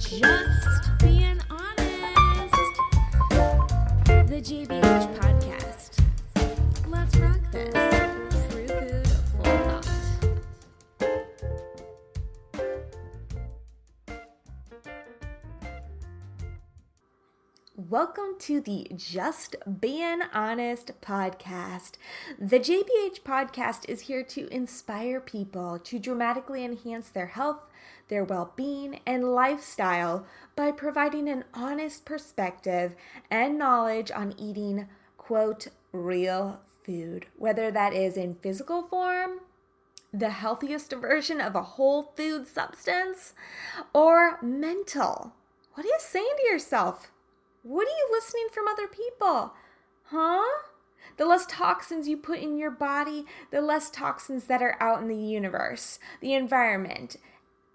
Just being to the Just Being Honest podcast. The JBH podcast is here to inspire people to dramatically enhance their health, their well being, and lifestyle by providing an honest perspective and knowledge on eating, quote, real food, whether that is in physical form, the healthiest version of a whole food substance, or mental. What are you saying to yourself? What are you listening from other people? Huh? The less toxins you put in your body, the less toxins that are out in the universe, the environment,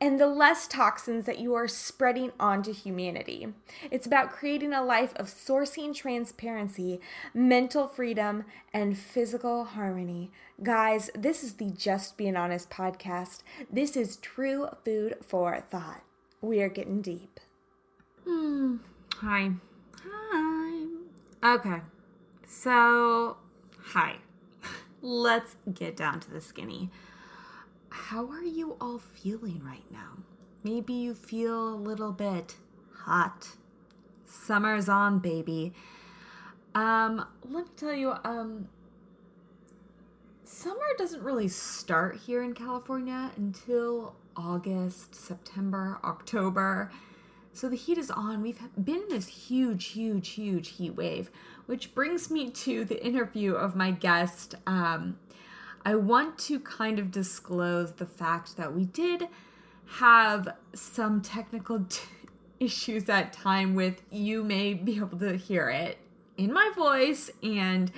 and the less toxins that you are spreading onto humanity. It's about creating a life of sourcing transparency, mental freedom, and physical harmony. Guys, this is the Just Being Honest podcast. This is true food for thought. We are getting deep. Hmm, hi. Hi. Okay. So, hi. Let's get down to the skinny. How are you all feeling right now? Maybe you feel a little bit hot. Summer's on, baby. Um, let me tell you, um, summer doesn't really start here in California until August, September, October. So the heat is on. We've been in this huge, huge, huge heat wave, which brings me to the interview of my guest. Um, I want to kind of disclose the fact that we did have some technical t- issues at time with you may be able to hear it in my voice and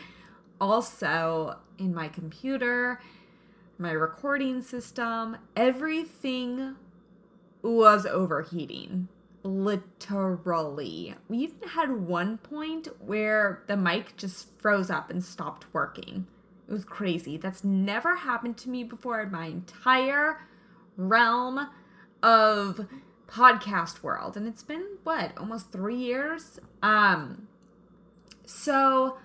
also in my computer, my recording system. Everything was overheating literally. We even had one point where the mic just froze up and stopped working. It was crazy. That's never happened to me before in my entire realm of podcast world. And it's been what, almost 3 years? Um so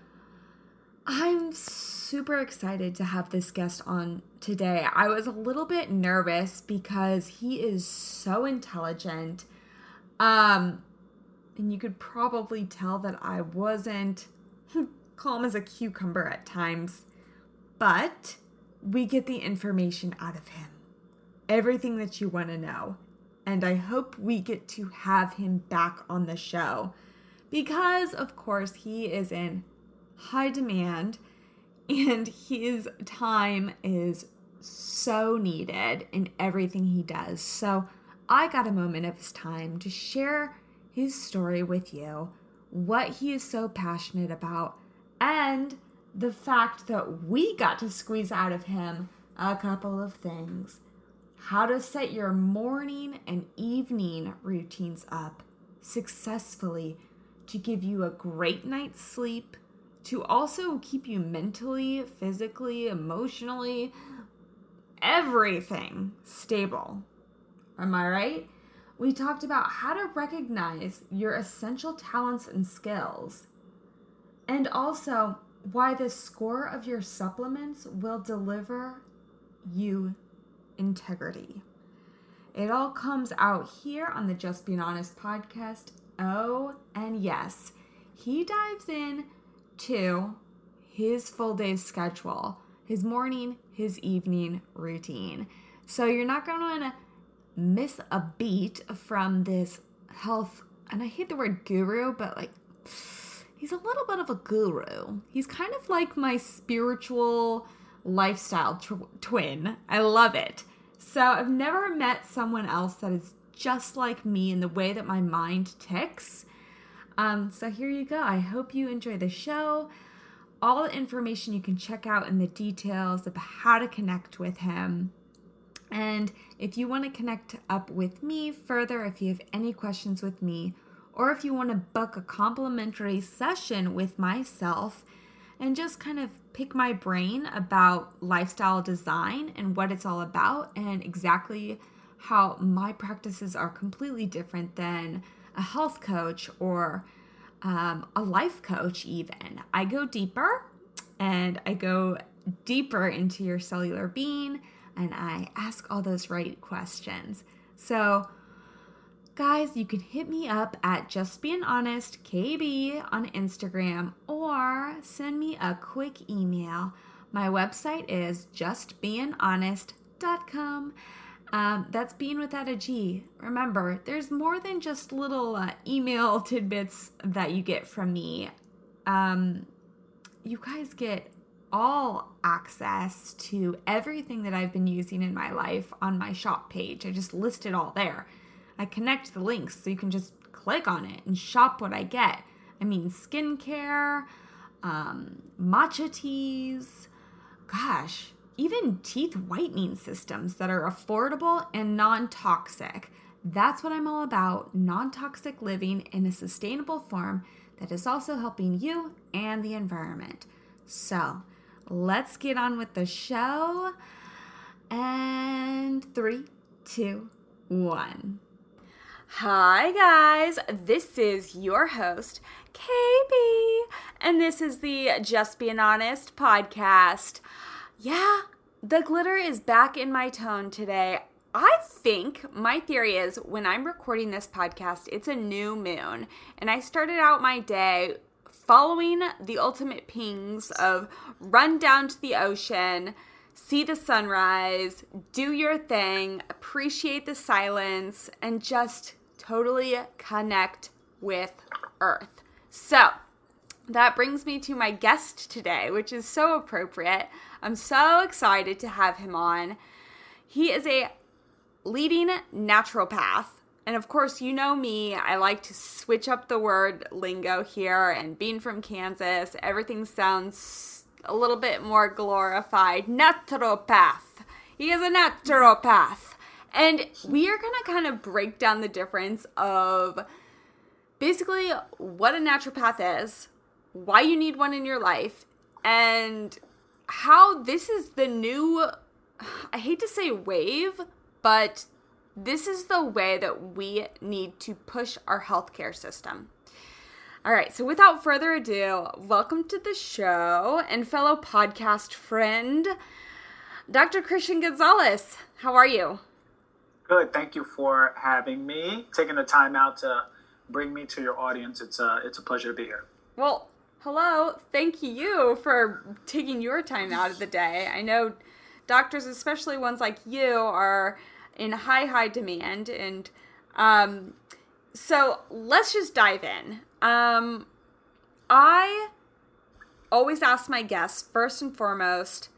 I'm super excited to have this guest on today. I was a little bit nervous because he is so intelligent um, and you could probably tell that I wasn't calm as a cucumber at times, but we get the information out of him. Everything that you want to know. And I hope we get to have him back on the show because, of course, he is in high demand and his time is so needed in everything he does. So, I got a moment of his time to share his story with you, what he is so passionate about, and the fact that we got to squeeze out of him a couple of things. How to set your morning and evening routines up successfully to give you a great night's sleep, to also keep you mentally, physically, emotionally, everything stable Am I right? We talked about how to recognize your essential talents and skills, and also why the score of your supplements will deliver you integrity. It all comes out here on the Just Being Honest podcast. Oh, and yes, he dives in to his full day schedule, his morning, his evening routine. So you're not going to miss a beat from this health, and I hate the word guru, but like, he's a little bit of a guru. He's kind of like my spiritual lifestyle tw- twin. I love it. So I've never met someone else that is just like me in the way that my mind ticks. Um, so here you go. I hope you enjoy the show. All the information you can check out in the details of how to connect with him. And if you want to connect up with me further, if you have any questions with me, or if you want to book a complimentary session with myself and just kind of pick my brain about lifestyle design and what it's all about and exactly how my practices are completely different than a health coach or um, a life coach, even. I go deeper and I go deeper into your cellular being and I ask all those right questions. So, guys, you can hit me up at just being honest KB on Instagram or send me a quick email. My website is justbeinghonest.com. Um, that's being without a G. Remember, there's more than just little uh, email tidbits that you get from me. Um, you guys get all access to everything that I've been using in my life on my shop page. I just list it all there. I connect the links so you can just click on it and shop what I get. I mean, skincare, um, matcha teas, gosh, even teeth whitening systems that are affordable and non toxic. That's what I'm all about non toxic living in a sustainable form that is also helping you and the environment. So, let's get on with the show. And three, two, one. Hi, guys. This is your host, KB, and this is the Just Being Honest podcast. Yeah, the glitter is back in my tone today. I think my theory is when I'm recording this podcast, it's a new moon, and I started out my day following the ultimate pings of run down to the ocean, see the sunrise, do your thing, appreciate the silence, and just totally connect with Earth. So, that brings me to my guest today, which is so appropriate. I'm so excited to have him on. He is a leading naturopath and of course, you know me, I like to switch up the word lingo here. And being from Kansas, everything sounds a little bit more glorified. Naturopath. He is a naturopath. And we are going to kind of break down the difference of basically what a naturopath is, why you need one in your life, and how this is the new, I hate to say wave, but this is the way that we need to push our healthcare system. All right, so without further ado, welcome to the show and fellow podcast friend, Dr. Christian Gonzalez. How are you? Good. Thank you for having me, taking the time out to bring me to your audience. It's a, it's a pleasure to be here. Well, hello. Thank you for taking your time out of the day. I know doctors, especially ones like you, are in high, high demand. And um, so let's just dive in. Um, I always ask my guests, first and foremost,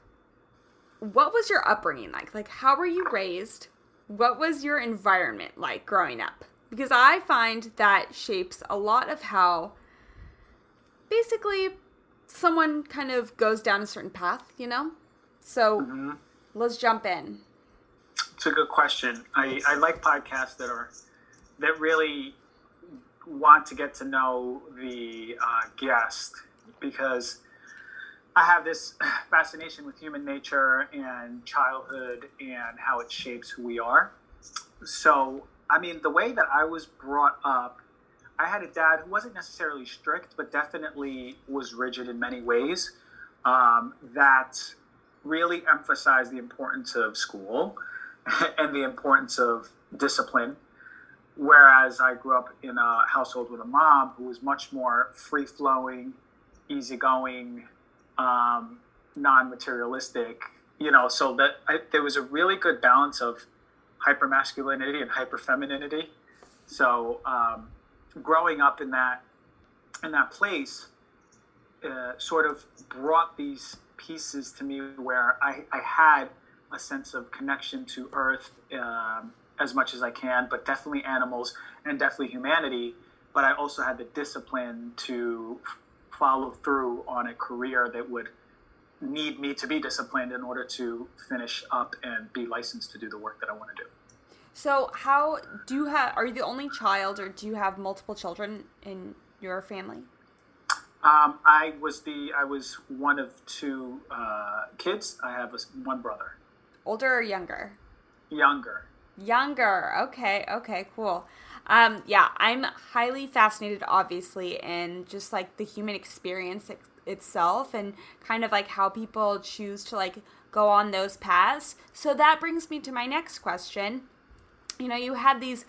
what was your upbringing like? Like, how were you raised? What was your environment like growing up? Because I find that shapes a lot of how basically someone kind of goes down a certain path, you know? So mm-hmm. let's jump in. It's a good question. I, I like podcasts that are that really want to get to know the uh, guest because I have this fascination with human nature and childhood and how it shapes who we are. So, I mean, the way that I was brought up, I had a dad who wasn't necessarily strict, but definitely was rigid in many ways. Um, that really emphasized the importance of school and the importance of discipline. Whereas I grew up in a household with a mom who was much more free flowing, easygoing, um, non materialistic, you know, so that I, there was a really good balance of hyper masculinity and hyper femininity. So um, growing up in that in that place uh, sort of brought these pieces to me where I, I had a sense of connection to Earth um, as much as I can, but definitely animals and definitely humanity. But I also had the discipline to follow through on a career that would need me to be disciplined in order to finish up and be licensed to do the work that I want to do. So, how do you have? Are you the only child, or do you have multiple children in your family? Um, I was the I was one of two uh, kids. I have a, one brother. Older or younger? Younger. Younger. Okay. Okay. Cool. Um, yeah, I'm highly fascinated, obviously, in just like the human experience it- itself and kind of like how people choose to like go on those paths. So that brings me to my next question. You know, you had these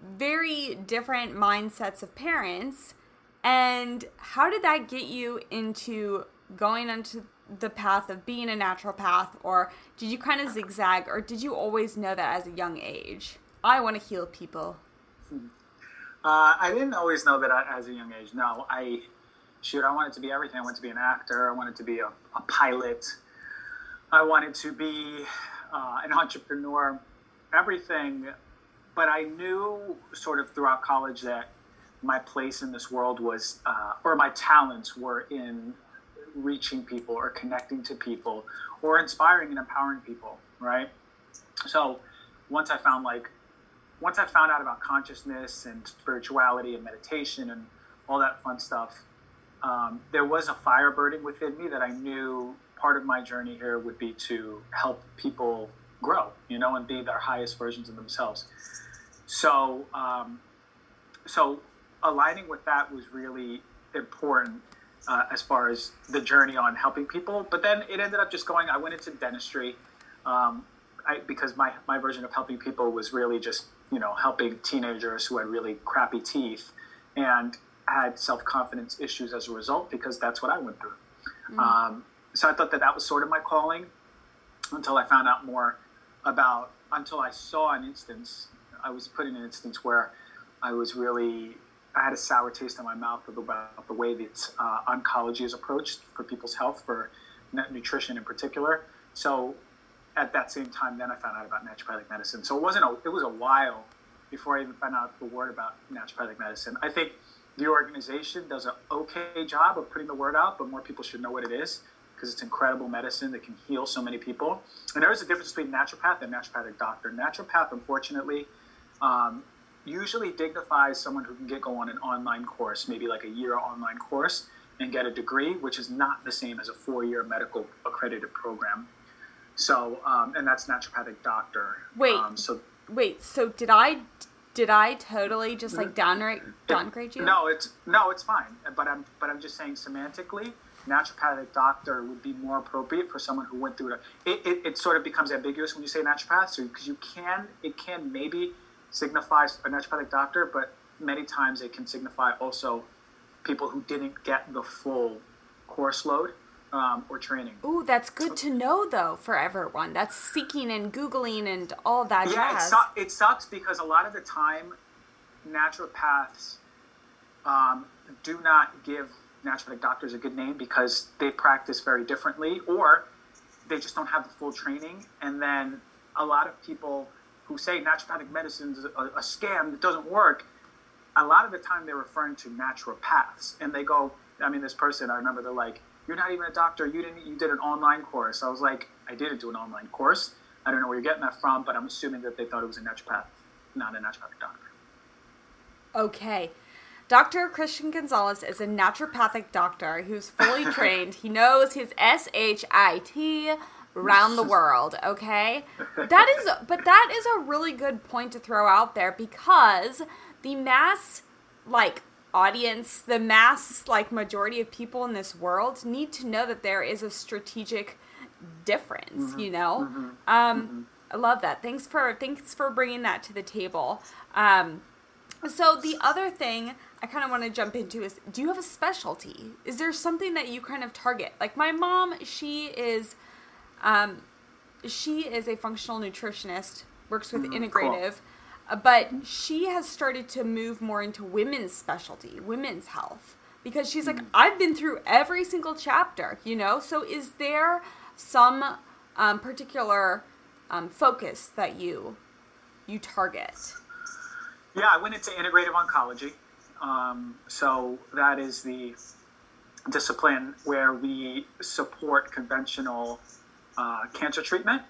very different mindsets of parents, and how did that get you into going onto the path of being a naturopath, or did you kind of zigzag, or did you always know that as a young age? I want to heal people. Uh, I didn't always know that as a young age. No, I shoot. I wanted to be everything. I wanted to be an actor. I wanted to be a, a pilot. I wanted to be uh, an entrepreneur. Everything, but I knew sort of throughout college that my place in this world was, uh, or my talents were in reaching people or connecting to people or inspiring and empowering people. Right. So once I found like once I found out about consciousness and spirituality and meditation and all that fun stuff, um, there was a fire burning within me that I knew part of my journey here would be to help people grow, you know, and be their highest versions of themselves. So, um, so aligning with that was really important uh, as far as the journey on helping people. But then it ended up just going. I went into dentistry. Um, I, because my, my version of helping people was really just you know helping teenagers who had really crappy teeth and had self-confidence issues as a result because that's what i went through mm. um, so i thought that that was sort of my calling until i found out more about until i saw an instance i was put in an instance where i was really i had a sour taste in my mouth about the way that uh, oncology is approached for people's health for nutrition in particular so at that same time, then I found out about naturopathic medicine. So it wasn't a, it was a while before I even found out the word about naturopathic medicine. I think the organization does an okay job of putting the word out, but more people should know what it is because it's incredible medicine that can heal so many people. And there is a difference between naturopath and naturopathic doctor. Naturopath, unfortunately, um, usually dignifies someone who can get go on an online course, maybe like a year online course, and get a degree, which is not the same as a four-year medical accredited program. So, um, and that's naturopathic doctor. Wait. Um, so wait. So did I did I totally just like downgrade downgrade you? No, it's no, it's fine. But I'm but I'm just saying semantically, naturopathic doctor would be more appropriate for someone who went through it. It, it, it sort of becomes ambiguous when you say naturopath, so because you can it can maybe signify a naturopathic doctor, but many times it can signify also people who didn't get the full course load um, or training. Ooh, that's good to know though for everyone. That's seeking and googling and all that yeah, jazz. It, su- it sucks because a lot of the time, naturopaths um, do not give naturopathic doctors a good name because they practice very differently, or they just don't have the full training. And then a lot of people who say naturopathic medicine is a, a scam that doesn't work, a lot of the time they're referring to naturopaths, and they go. I mean, this person, I remember they're like, you're not even a doctor. You didn't. You did an online course. I was like, I didn't do an online course. I don't know where you're getting that from, but I'm assuming that they thought it was a naturopath, not a naturopathic doctor. Okay. Dr. Christian Gonzalez is a naturopathic doctor who's fully trained. He knows his S H I T around the world, okay? That is but that is a really good point to throw out there because the mass like audience, the mass like majority of people in this world need to know that there is a strategic difference. Mm-hmm. You know, mm-hmm. Um, mm-hmm. I love that. Thanks for thanks for bringing that to the table. Um, so the other thing I kind of want to jump into is do you have a specialty? Is there something that you kind of target? Like my mom, she is um, she is a functional nutritionist, works with mm, integrative. Cool but she has started to move more into women's specialty, women's health, because she's like, I've been through every single chapter, you know? So is there some um, particular um, focus that you you target? Yeah, I went into integrative oncology. Um, so that is the discipline where we support conventional uh, cancer treatment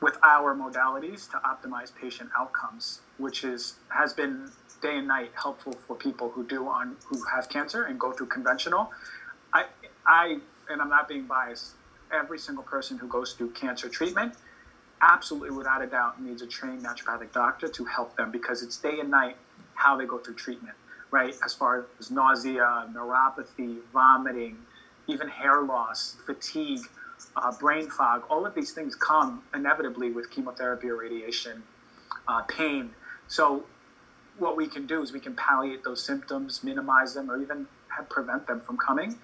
with our modalities to optimize patient outcomes, which is has been day and night helpful for people who do on who have cancer and go through conventional. I I and I'm not being biased. Every single person who goes through cancer treatment absolutely, without a doubt, needs a trained naturopathic doctor to help them because it's day and night how they go through treatment, right? As far as nausea, neuropathy, vomiting, even hair loss, fatigue, uh, brain fog, all of these things come inevitably with chemotherapy or radiation, uh, pain. So, what we can do is we can palliate those symptoms, minimize them, or even have, prevent them from coming.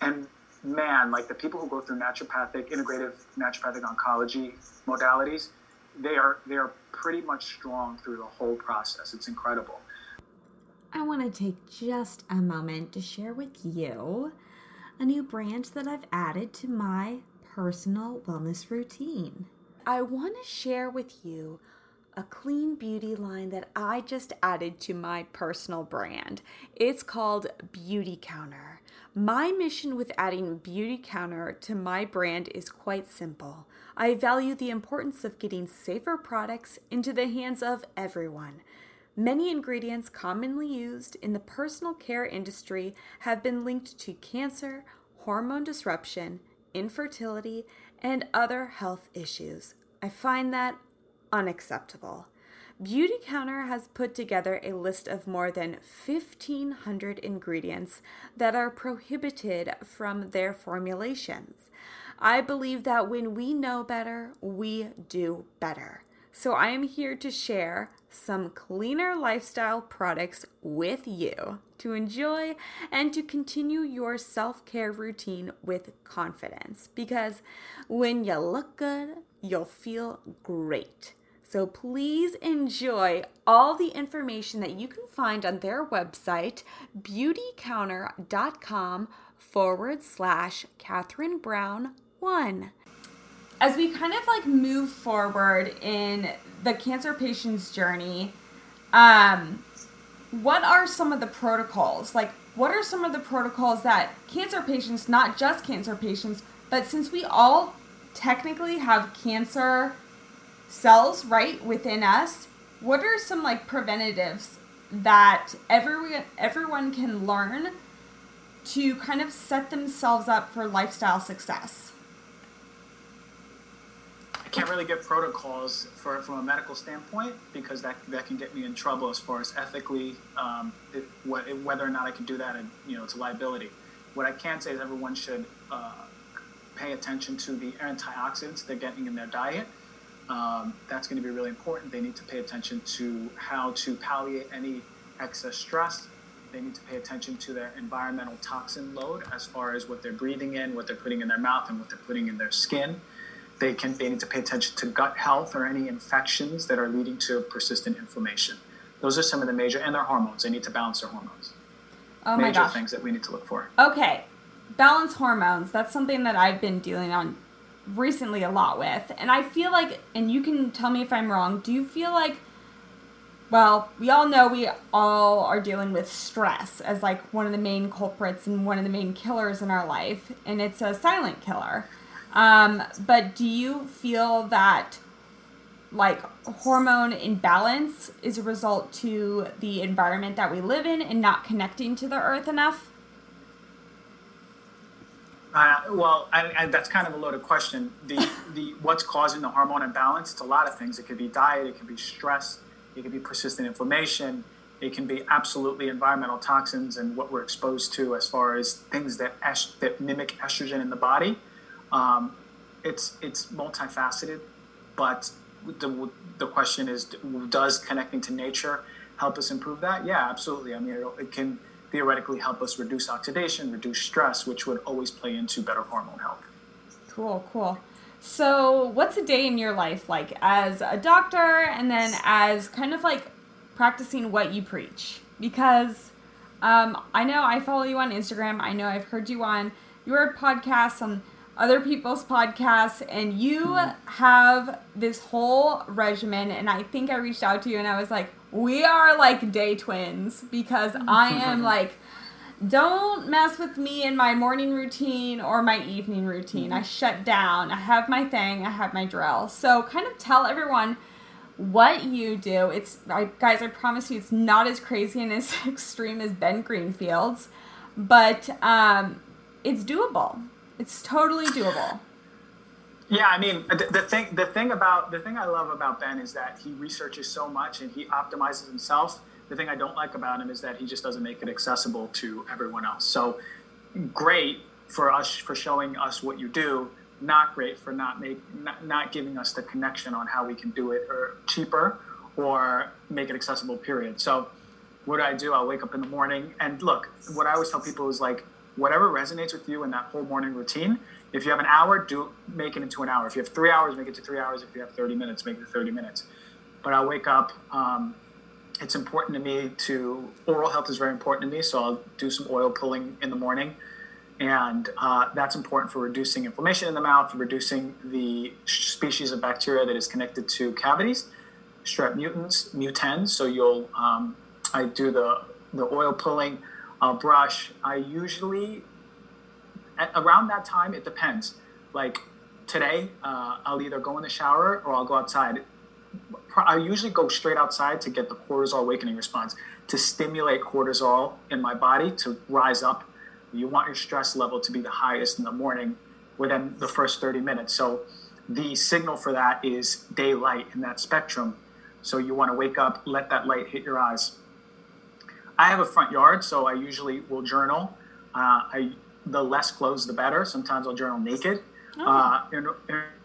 And man, like the people who go through naturopathic, integrative naturopathic oncology modalities, they are they are pretty much strong through the whole process. It's incredible. I want to take just a moment to share with you a new brand that I've added to my personal wellness routine. I want to share with you a clean beauty line that I just added to my personal brand. It's called Beautycounter. My mission with adding Beautycounter to my brand is quite simple. I value the importance of getting safer products into the hands of everyone. Many ingredients commonly used in the personal care industry have been linked to cancer, hormone disruption, infertility, and other health issues. I find that unacceptable. Beautycounter has put together a list of more than 1,500 ingredients that are prohibited from their formulations. I believe that when we know better, we do better. So I am here to share some cleaner lifestyle products with you to enjoy and to continue your self care routine with confidence. Because when you look good, you'll feel great. So please enjoy all the information that you can find on their website, beautycounter.com forward slash Catherine Brown 1 as we kind of like move forward in the cancer patient's journey, um, what are some of the protocols? Like, what are some of the protocols that cancer patients, not just cancer patients, but since we all technically have cancer cells right within us, what are some like preventatives that everyone everyone can learn to kind of set themselves up for lifestyle success? I can't really give protocols for from a medical standpoint because that that can get me in trouble as far as ethically um, it, what, whether or not I can do that and you know it's a liability. What I can say is everyone should uh, pay attention to the antioxidants they're getting in their diet. Um, that's going to be really important. They need to pay attention to how to palliate any excess stress. They need to pay attention to their environmental toxin load as far as what they're breathing in, what they're putting in their mouth, and what they're putting in their skin they can they need to pay attention to gut health or any infections that are leading to persistent inflammation. Those are some of the major and their hormones. They need to balance their hormones. Oh major my gosh. things that we need to look for. Okay. Balance hormones. That's something that I've been dealing on recently a lot with. And I feel like and you can tell me if I'm wrong, do you feel like well, we all know we all are dealing with stress as like one of the main culprits and one of the main killers in our life, and it's a silent killer. Um, but do you feel that like hormone imbalance is a result to the environment that we live in and not connecting to the earth enough? Uh, well, I, I, that's kind of a loaded question. The, the what's causing the hormone imbalance? It's a lot of things. It could be diet. It could be stress. It could be persistent inflammation. It can be absolutely environmental toxins and what we're exposed to as far as things that est- that mimic estrogen in the body. Um, it's it's multifaceted, but the the question is, does connecting to nature help us improve that? Yeah, absolutely. I mean, it, can theoretically help us reduce oxidation, reduce stress, which would always play into better hormone health. Cool, cool. So, what's a day in your life like as a doctor and then as kind of like practicing what you preach? Because um, I know I follow you on Instagram. I know I've heard you on your podcast on other people's podcasts and you mm-hmm. have this whole regimen and I think I reached out to you and I was like we are like day twins because I am like don't mess with me in my morning routine or my evening routine. I shut down. I have my thing, I have my drill. So kind of tell everyone what you do. It's I, guys, I promise you it's not as crazy and as extreme as Ben Greenfield's, but um, it's doable it's totally doable. Yeah, I mean the, thing the thing about the thing I love about Ben is that he researches so much and he optimizes himself. The thing I don't like about him is that he just doesn't make it accessible to everyone else. So great for us for showing us what you do, not great for not make not, not giving us the connection on how we can do it or cheaper or make it accessible period. So what do I do? I'll wake up in the morning and look, what I always tell people is like whatever resonates with you in that whole morning routine, if you have an hour, do make it into an hour. If you have three hours, make it to three hours. If you have 30 minutes, make it to 30 minutes. But I'll wake up. Um, it's important to me to oral health is very important to me, so I'll do some oil pulling in the morning, and uh, that's important for reducing inflammation in the mouth, reducing the species of bacteria that is connected to cavities, strep mutants, mutans. So you'll um, I do the the oil pulling. I'll brush. I usually at, around that time it depends. Like today, uh, I'll either go in the shower or I'll go outside. I usually go straight outside to get the cortisol awakening response to stimulate cortisol in my body to rise up. You want your stress level to be the highest in the morning within the first 30 minutes. So the signal for that is daylight in that spectrum. So you want to wake up, let that light hit your eyes. I have a front yard, so I usually will journal. Uh, I the less clothes, the better. Sometimes I'll journal naked oh. uh, in,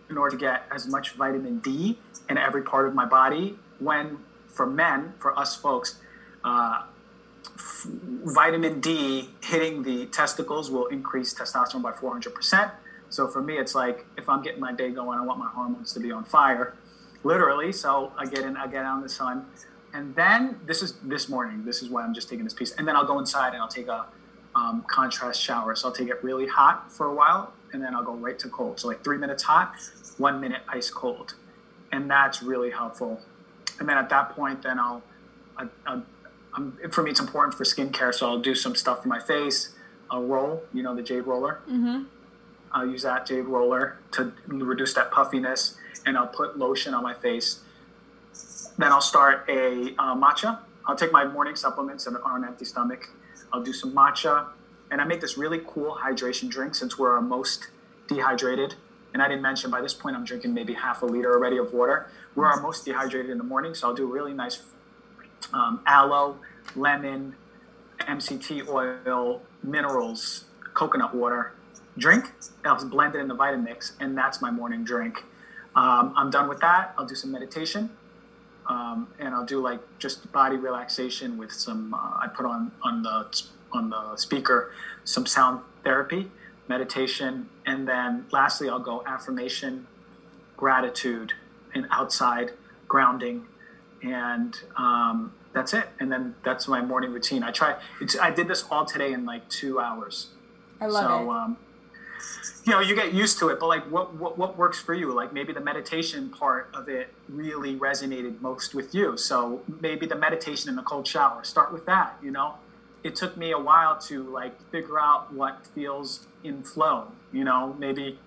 in order to get as much vitamin D in every part of my body. When for men, for us folks, uh, f- vitamin D hitting the testicles will increase testosterone by 400%. So for me, it's like if I'm getting my day going, I want my hormones to be on fire, literally. So I get in, I get out in the sun, and then this is this morning. This is why I'm just taking this piece, and then I'll go inside and I'll take a um, contrast shower. So I'll take it really hot for a while, and then I'll go right to cold. So like three minutes hot, one minute ice cold, and that's really helpful. And then at that point, then I'll, I, for me, it's important for skincare. So I'll do some stuff for my face. I'll roll, you know, the jade roller. Mm-hmm. I'll use that jade roller to reduce that puffiness, and I'll put lotion on my face. Then I'll start a uh, matcha. I'll take my morning supplements on an empty stomach I'll do some matcha, and I make this really cool hydration drink since we're our most dehydrated. And I didn't mention by this point I'm drinking maybe half a liter already of water. We're our most dehydrated in the morning, so I'll do a really nice um, aloe, lemon, MCT oil, minerals, coconut water drink. I'll blend it in the Vitamix, and that's my morning drink. Um, I'm done with that. I'll do some meditation um, and I'll do like just body relaxation with some. Uh, I put on on the on the speaker some sound therapy, meditation, and then lastly I'll go affirmation, gratitude, and outside grounding, and um, that's it. And then that's my morning routine. I try. I did this all today in like two hours. I love so, it. Um, you know you get used to it but like what, what what works for you? Like maybe the meditation part of it really resonated most with you. So maybe the meditation in the cold shower start with that you know? It took me a while to like figure out what feels in flow you know? Maybe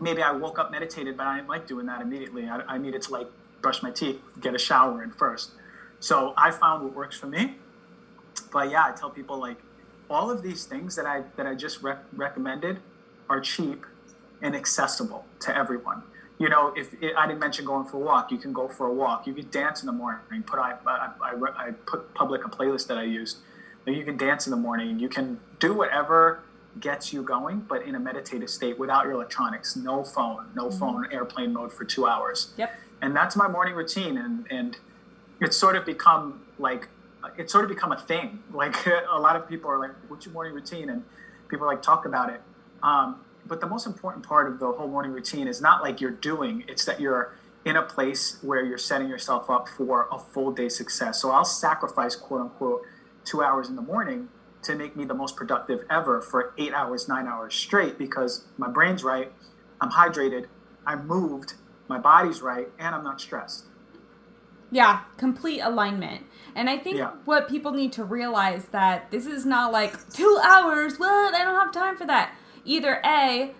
maybe i woke up meditated but i didn't like doing that immediately. I, I needed to like brush my teeth get a shower in first. So i found what works for me. But yeah i tell people like all of these things that i that i just rec- recommended are cheap and accessible to everyone. You know, if it, I didn't mention going for a walk, you can go for a walk. You can dance in the morning. Put I, I, I, I put public a playlist that I use. You can dance in the morning. You can do whatever gets you going, but in a meditative state without your electronics. No phone, no mm-hmm. phone, airplane mode for two hours. Yep. And that's my morning routine, and and it's sort of become like it's sort of become a thing. Like a lot of people are like, "What's your morning routine?" and people like talk about it um, but the most important part of the whole morning routine is not like you're doing, it's that you're in a place where you're setting yourself up for a full day success. So I'll sacrifice, quote unquote, two hours in the morning to make me the most productive ever for eight hours, nine hours straight because my brain's right, I'm hydrated, I'm moved, my body's right, and I'm not stressed. Yeah, complete alignment. And I think yeah. what people need to realize that this is not like two hours. What? I don't have time for that either A,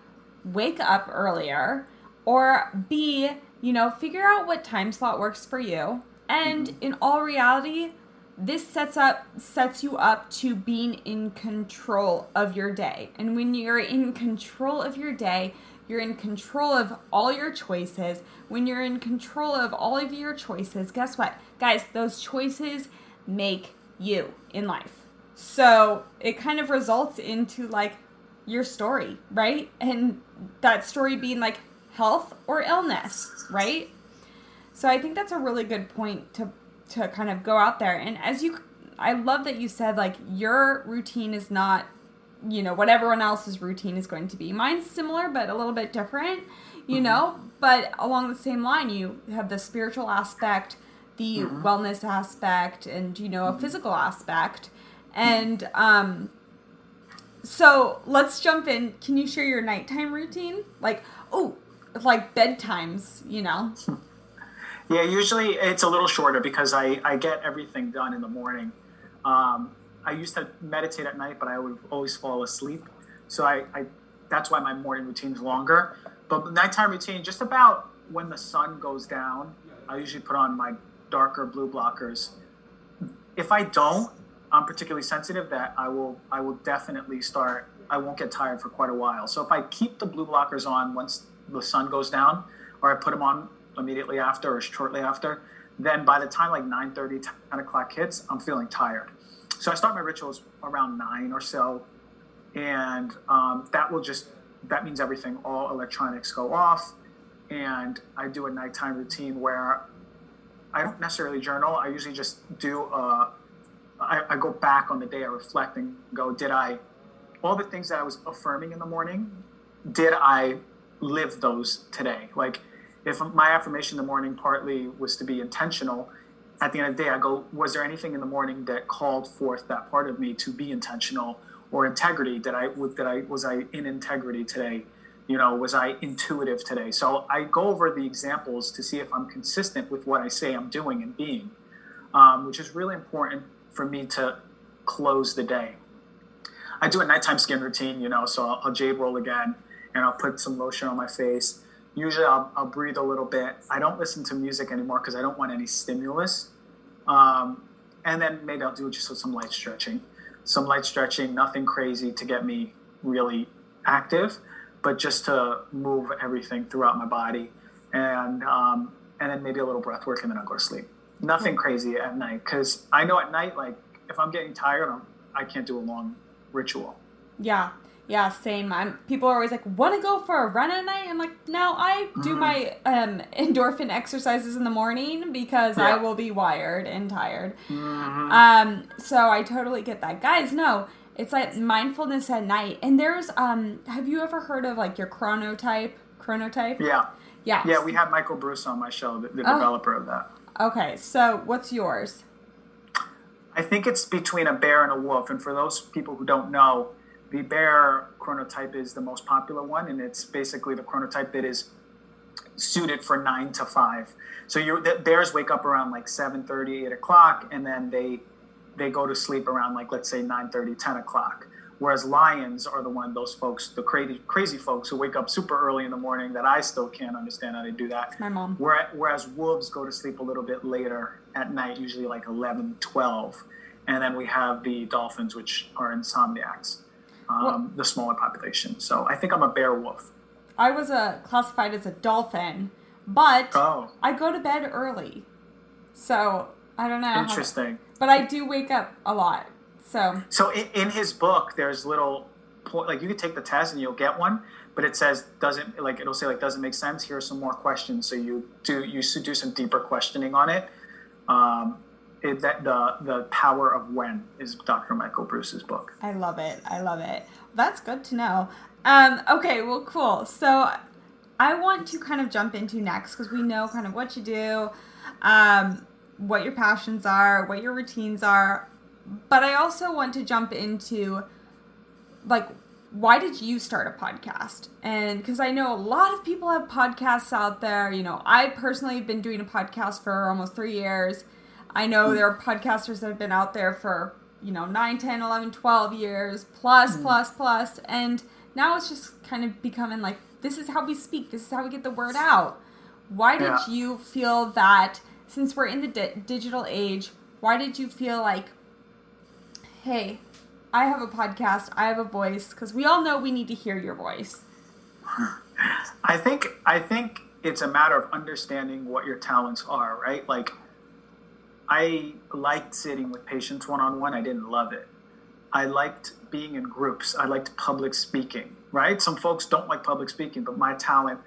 wake up earlier, or B, you know, figure out what time slot works for you. And mm-hmm. in all reality, this sets up sets you up to being in control of your day. And when you're in control of your day, you're in control of all your choices. When you're in control of all of your choices, guess what? Guys, those choices make you in life. So it kind of results into like your story, right? And that story being like health or illness, right? So I think that's a really good point to to kind of go out there. And as you I love that you said like your routine is not you know what everyone else's routine is going to be. Mine's similar but a little bit different, you mm-hmm. know, but along the same line you have the spiritual aspect, the mm-hmm. wellness aspect and you know a mm-hmm. physical aspect. And um so let's jump in. Can you share your nighttime routine? Like, oh, like bedtimes, you know? Yeah, usually it's a little shorter because I, I get everything done in the morning. Um, I used to meditate at night, but I would always fall asleep. So I, I that's why my morning routine is longer. But nighttime routine, just about when the sun goes down, I usually put on my darker blue blockers. If I don't, I'm particularly sensitive that I will I will definitely start I won't get tired for quite a while. So if I keep the blue blockers on once the sun goes down, or I put them on immediately after or shortly after, then by the time like 9 30, 10 o'clock hits, I'm feeling tired. So I start my rituals around 9 or so. And um, that will just, that means everything, all electronics go off. And I do a nighttime routine where I don't necessarily journal. I usually just do a, I, I go back on the day, I reflect and go, did I, all the things that I was affirming in the morning, did I live those today? Like, if my affirmation in the morning partly was to be intentional, at the end of the day, I go, was there anything in the morning that called forth that part of me to be intentional or integrity? Did I, did I, was I in integrity today? You know, was I intuitive today? So I go over the examples to see if I'm consistent with what I say I'm doing and being, um, which is really important for me to close the day. I do a nighttime skin routine, you know, so I'll, I'll jade roll again and I'll put some lotion on my face usually I'll, I'll breathe a little bit. I don't listen to music anymore because I don't want any stimulus. Um, and then maybe I'll do just some light stretching, some light stretching, nothing crazy to get me really active, but just to move everything throughout my body, and um, and then maybe a little breath work, and then I'll go to sleep. Nothing crazy at night because I know at night, like if I'm getting tired, I'm, I can't do a long ritual. Yeah, yeah, same. I'm people are always like, "Want to go for a run at night?" I'm like, "No, I do mm-hmm. my um, endorphin exercises in the morning because yeah. I will be wired and tired." Mm-hmm. Um, so I totally get that, guys. No, it's like mindfulness at night. And there's um, have you ever heard of like your chronotype? Chronotype? Yeah. Yeah. Yeah, we had Michael Breus on my show, the, the oh. developer of that. Okay, so what's yours? I think it's between a bear and a wolf. And for those people who don't know, the bear chronotype is the most popular one, and it's basically the chronotype that is suited for nine to five. So you the bears wake up around like 7 30, 8 o'clock, and then they they go to sleep around like let's say 9 30, 10 o'clock. Whereas lions are the one those folks, the crazy crazy folks who wake up super early in the morning that I still can't understand how they do that. My mom. Whereas wolves go to sleep a little bit later at night, usually like 11, 12. And then we have the dolphins, which are insomniacs um, the smaller population. So I think I'm a bear wolf. I was uh, classified as a dolphin, but oh. I go to bed early. So I don't know. Interesting. but I do wake up a lot. So So in, in his book, there's little point like you could take the test and you'll get one, but it says doesn't like it'll say like doesn't make sense. Here are some more questions. So you do you should do some deeper questioning on it. Um, it, that the the power of when is Dr. Michael Breus's book. I love it. I love it. That's good to know. Um, okay, well, cool. So I want to kind of jump into next because we know kind of what you do, um, what your passions are, what your routines are, but I also want to jump into like why did you start a podcast? And because I know a lot of people have podcasts out there. You know, I personally have been doing a podcast for almost three years. I know there are podcasters that have been out there for, you know, 9, 10, 11, 12 years, plus, mm. plus, plus, and now it's just kind of becoming like, this is how we speak, this is how we get the word out. Why did yeah. you feel that, since we're in the di- digital age, why did you feel like, hey, I have a podcast, I have a voice, because we all know we need to hear your voice. I think I think it's a matter of understanding what your talents are, right? Like I liked sitting with patients one on one. I didn't love it. I liked being in groups. I liked public speaking, right? Some folks don't like public speaking, but my talent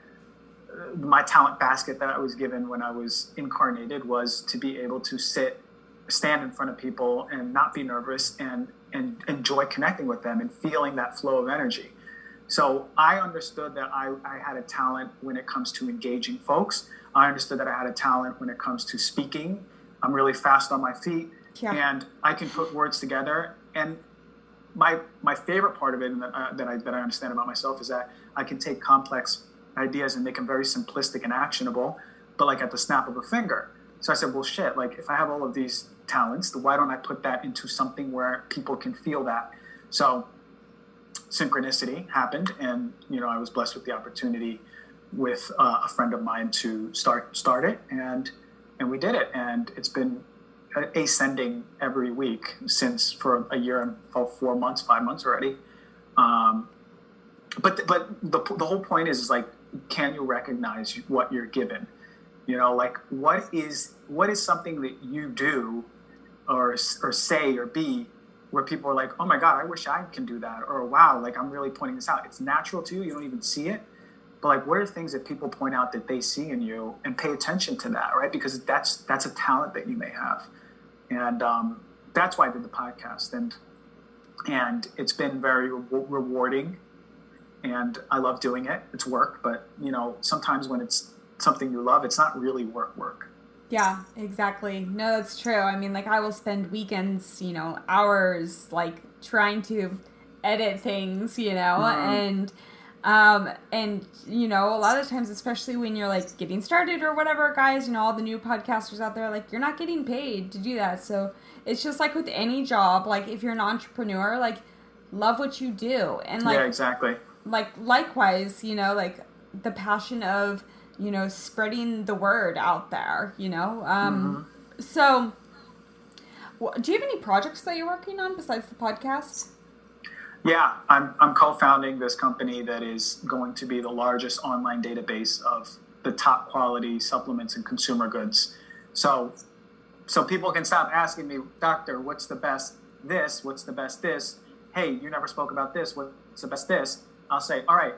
my talent basket that I was given when I was incarnated was to be able to sit stand in front of people and not be nervous and and enjoy connecting with them and feeling that flow of energy. So I understood that I, I had a talent when it comes to engaging folks. I understood that I had a talent when it comes to speaking. I'm really fast on my feet yeah. and I can put words together. And my my favorite part of it and that, uh, that I that I understand about myself is that I can take complex ideas and make them very simplistic and actionable, but like at the snap of a finger. So I said, well, shit, like if I have all of these talents, why don't I put that into something where people can feel that? So synchronicity happened, and you know I was blessed with the opportunity with uh, a friend of mine to start start it, and and we did it, and it's been ascending every week since for a year and four months, five months already. Um, but but the, the whole point is, is like, can you recognize what you're given? You know, like what is what is something that you do, or or say or be where people are like, oh my God, I wish I can do that. Or wow, like I'm really pointing this out. It's natural to you. You don't even see it. But like, what are things that people point out that they see in you and pay attention to that, right? Because that's, that's a talent that you may have. And um, that's why I did the podcast. And, and it's been very re- rewarding and I love doing it. It's work, but you know, sometimes when it's something you love, it's not really work work. Yeah, exactly. No, that's true. I mean, like I will spend weekends, you know, hours like trying to edit things, you know, mm-hmm. and um and you know, a lot of times especially when you're like getting started or whatever, guys, you know, all the new podcasters out there like you're not getting paid to do that. So, it's just like with any job, like if you're an entrepreneur, like love what you do. And like Yeah, exactly. Like likewise, you know, like the passion of you know, spreading the word out there, you know? Um, mm-hmm. So, do you have any projects that you're working on besides the podcast? Yeah, I'm, I'm co founding this company that is going to be the largest online database of the top quality supplements and consumer goods. So, so people can stop asking me, Doctor, what's the best this? What's the best this? Hey, you never spoke about this. What's the best this? I'll say, all right,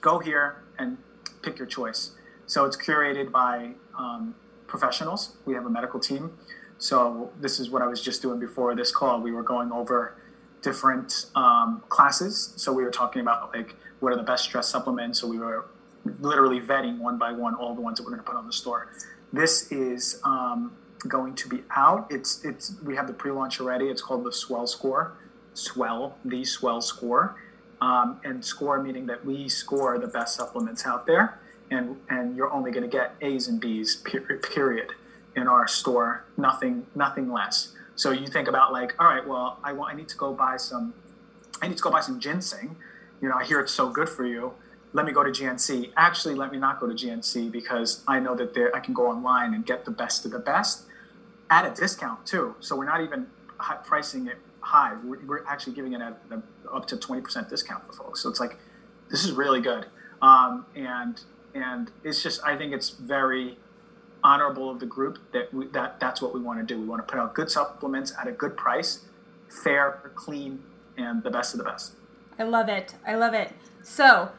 go here and pick your choice. So it's curated by um, professionals. We have a medical team. So this is what I was just doing before this call. We were going over different um, classes. So we were talking about like what are the best stress supplements. So we were literally vetting one by one all the ones that we're going to put on the store. This is um, going to be out. It's it's we have the pre-launch already. It's called the Swell Score. Swell, the Swell Score, um, and score meaning that we score the best supplements out there and and you're only going to get A's and B's period in our store, nothing nothing less. So you think about like, all right, well, I want I need to go buy some I need to go buy some ginseng. You know, I hear it's so good for you. Let me go to GNC. Actually, let me not go to GNC because I know that there I can go online and get the best of the best at a discount too. So we're not even pricing it high. We're, we're actually giving it at up to 20% discount for folks. So it's like, this is really good. Um, and and it's just I think it's very honorable of the group that we, that that's what we want to do. We want to put out good supplements at a good price, fair, clean, and the best of the best. I love it. I love it. So,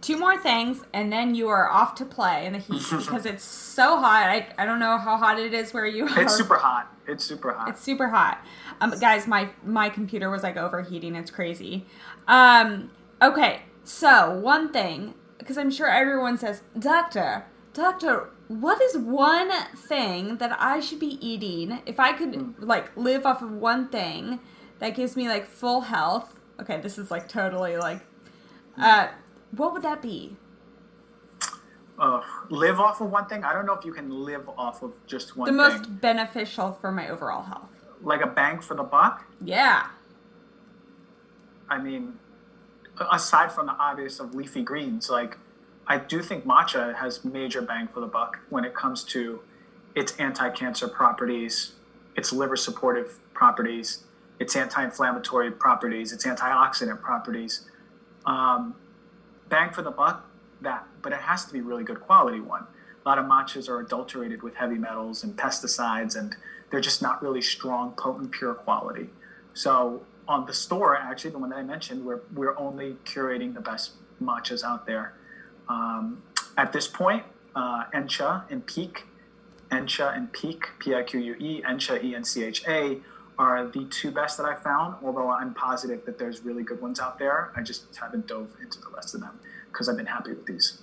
two more things, and then you are off to play in the heat because it's so hot. I, I don't know how hot it is where you are. It's super hot. It's super hot. It's super hot. Um, guys, my my computer was like overheating. It's crazy. Um, okay, so one thing because I'm sure everyone says, Doctor, Doctor, what is one thing that I should be eating if I could mm. like live off of one thing that gives me like full health? Okay, this is like totally like, uh, what would that be? Uh, live off of one thing? I don't know if you can live off of just one. The thing. most beneficial for my overall health. Like a bang for the buck? Yeah. I mean, aside from the obvious of leafy greens, like I do think matcha has major bang for the buck when it comes to its anti-cancer properties, its liver supportive properties, its anti-inflammatory properties, its antioxidant properties. Um, bang for the buck, that, but it has to be really good quality one. A lot of matchas are adulterated with heavy metals and pesticides, and they're just not really strong, potent, pure quality. So on the store, actually, the one that I mentioned, we're we're only curating the best matchas out there. Um, at this point, uh, Encha and Pique, Encha and Pique, P-I-Q-U-E, Encha, E-N-C-H-A, are the two best that I found. Although I'm positive that there's really good ones out there, I just haven't dove into the rest of them because I've been happy with these.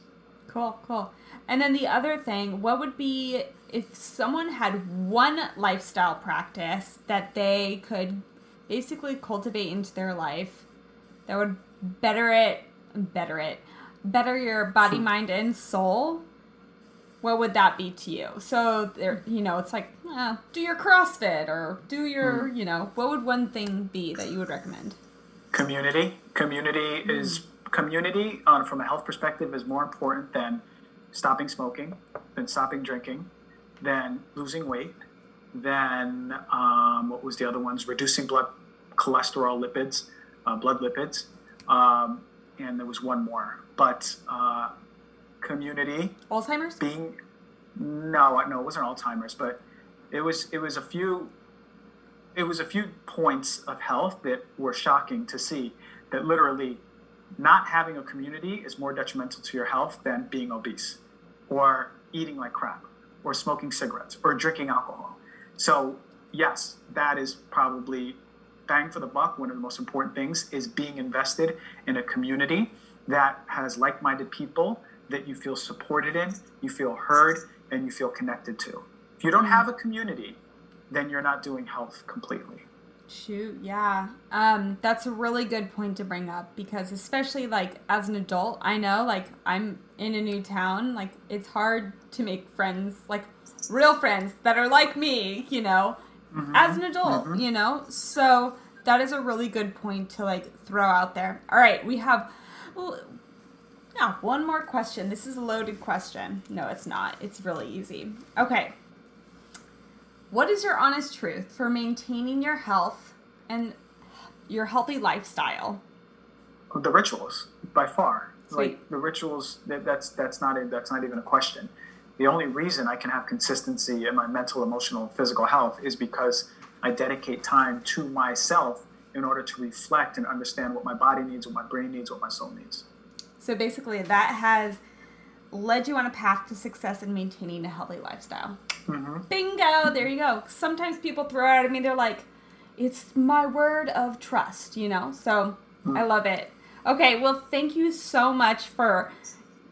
Cool, cool. And then the other thing, what would be if someone had one lifestyle practice that they could basically cultivate into their life that would better it, better it, better your body, hmm. mind, and soul? What would that be to you? So there, you know, it's like eh, do your CrossFit or do your, mm. you know, what would one thing be that you would recommend? Community. Community mm. is community uh, from a health perspective is more important than stopping smoking, than stopping drinking, than losing weight, than um, what was the other ones? Reducing blood cholesterol lipids, uh, blood lipids, um, and there was one more. But uh, community, Alzheimer's, being no, no, it wasn't Alzheimer's, but it was it was a few it was a few points of health that were shocking to see that literally not having a community is more detrimental to your health than being obese or eating like crap or smoking cigarettes or drinking alcohol. So, yes, that is probably bang for the buck. One of the most important things is being invested in a community that has like minded people that you feel supported in, you feel heard, and you feel connected to. If you don't have a community, then you're not doing health completely. Shoot, yeah. Um, that's a really good point to bring up because especially like as an adult, I know like I'm in a new town, like it's hard to make friends, like real friends that are like me, you know, mm-hmm. as an adult, mm-hmm. you know? So that is a really good point to like throw out there. All right, we have well, now one more question. This is a loaded question. No, it's not. It's really easy. Okay. What is your honest truth for maintaining your health and your healthy lifestyle? The rituals, by far. Sweet. Like the rituals, that, that's that's not a, that's not even a question. The only reason I can have consistency in my mental, emotional, physical health is because I dedicate time to myself in order to reflect and understand what my body needs, what my brain needs, what my soul needs. So basically, that has led you on a path to success in maintaining a healthy lifestyle. Mm-hmm. Bingo! There you go. Sometimes people throw out at me, they're like, it's my word of trust, you know? So mm-hmm. I love it. Okay, well, thank you so much for,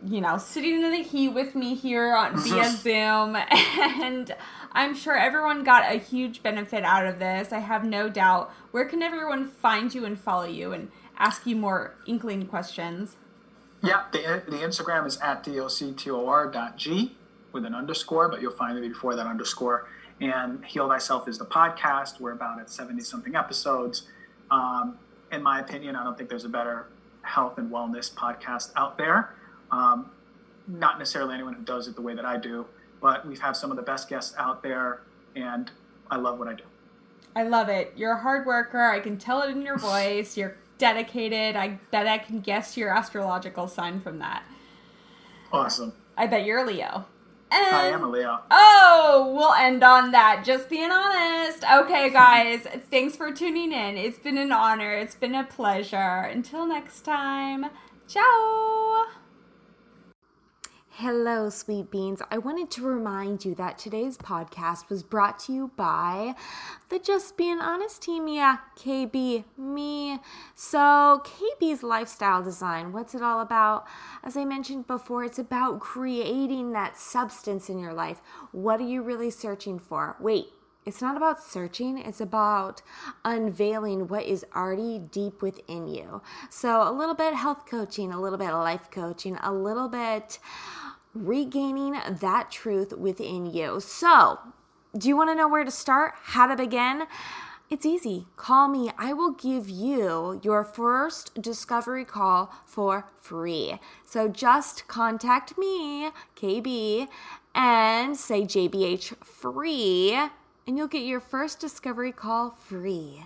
you know, sitting in the heat with me here on via Zoom. And I'm sure everyone got a huge benefit out of this. I have no doubt. Where can everyone find you and follow you and ask you more inkling questions? Yeah, the, the Instagram is at doctor.g with an underscore, but you'll find it before that underscore. And Heal Thyself is the podcast. We're about at 70 something episodes. Um, in my opinion, I don't think there's a better health and wellness podcast out there. Um, not necessarily anyone who does it the way that I do, but we've had some of the best guests out there, and I love what I do. I love it. You're a hard worker. I can tell it in your voice. You're dedicated. I bet I can guess your astrological sign from that. Awesome. I bet you're Leo. And, I am Leo. Oh, we'll end on that. Just being honest. Okay, guys, thanks for tuning in. It's been an honor. It's been a pleasure. Until next time, ciao. Hello, sweet beans. I wanted to remind you that today's podcast was brought to you by the Just Being Honest team. Yeah, KB, me. So, KB's lifestyle design, what's it all about? As I mentioned before, it's about creating that substance in your life. What are you really searching for? Wait, it's not about searching, it's about unveiling what is already deep within you. So, a little bit health coaching, a little bit life coaching, a little bit regaining that truth within you. So, do you want to know where to start? How to begin? It's easy. Call me. I will give you your first discovery call for free. So just contact me, KB, and say JBH free, and you'll get your first discovery call free.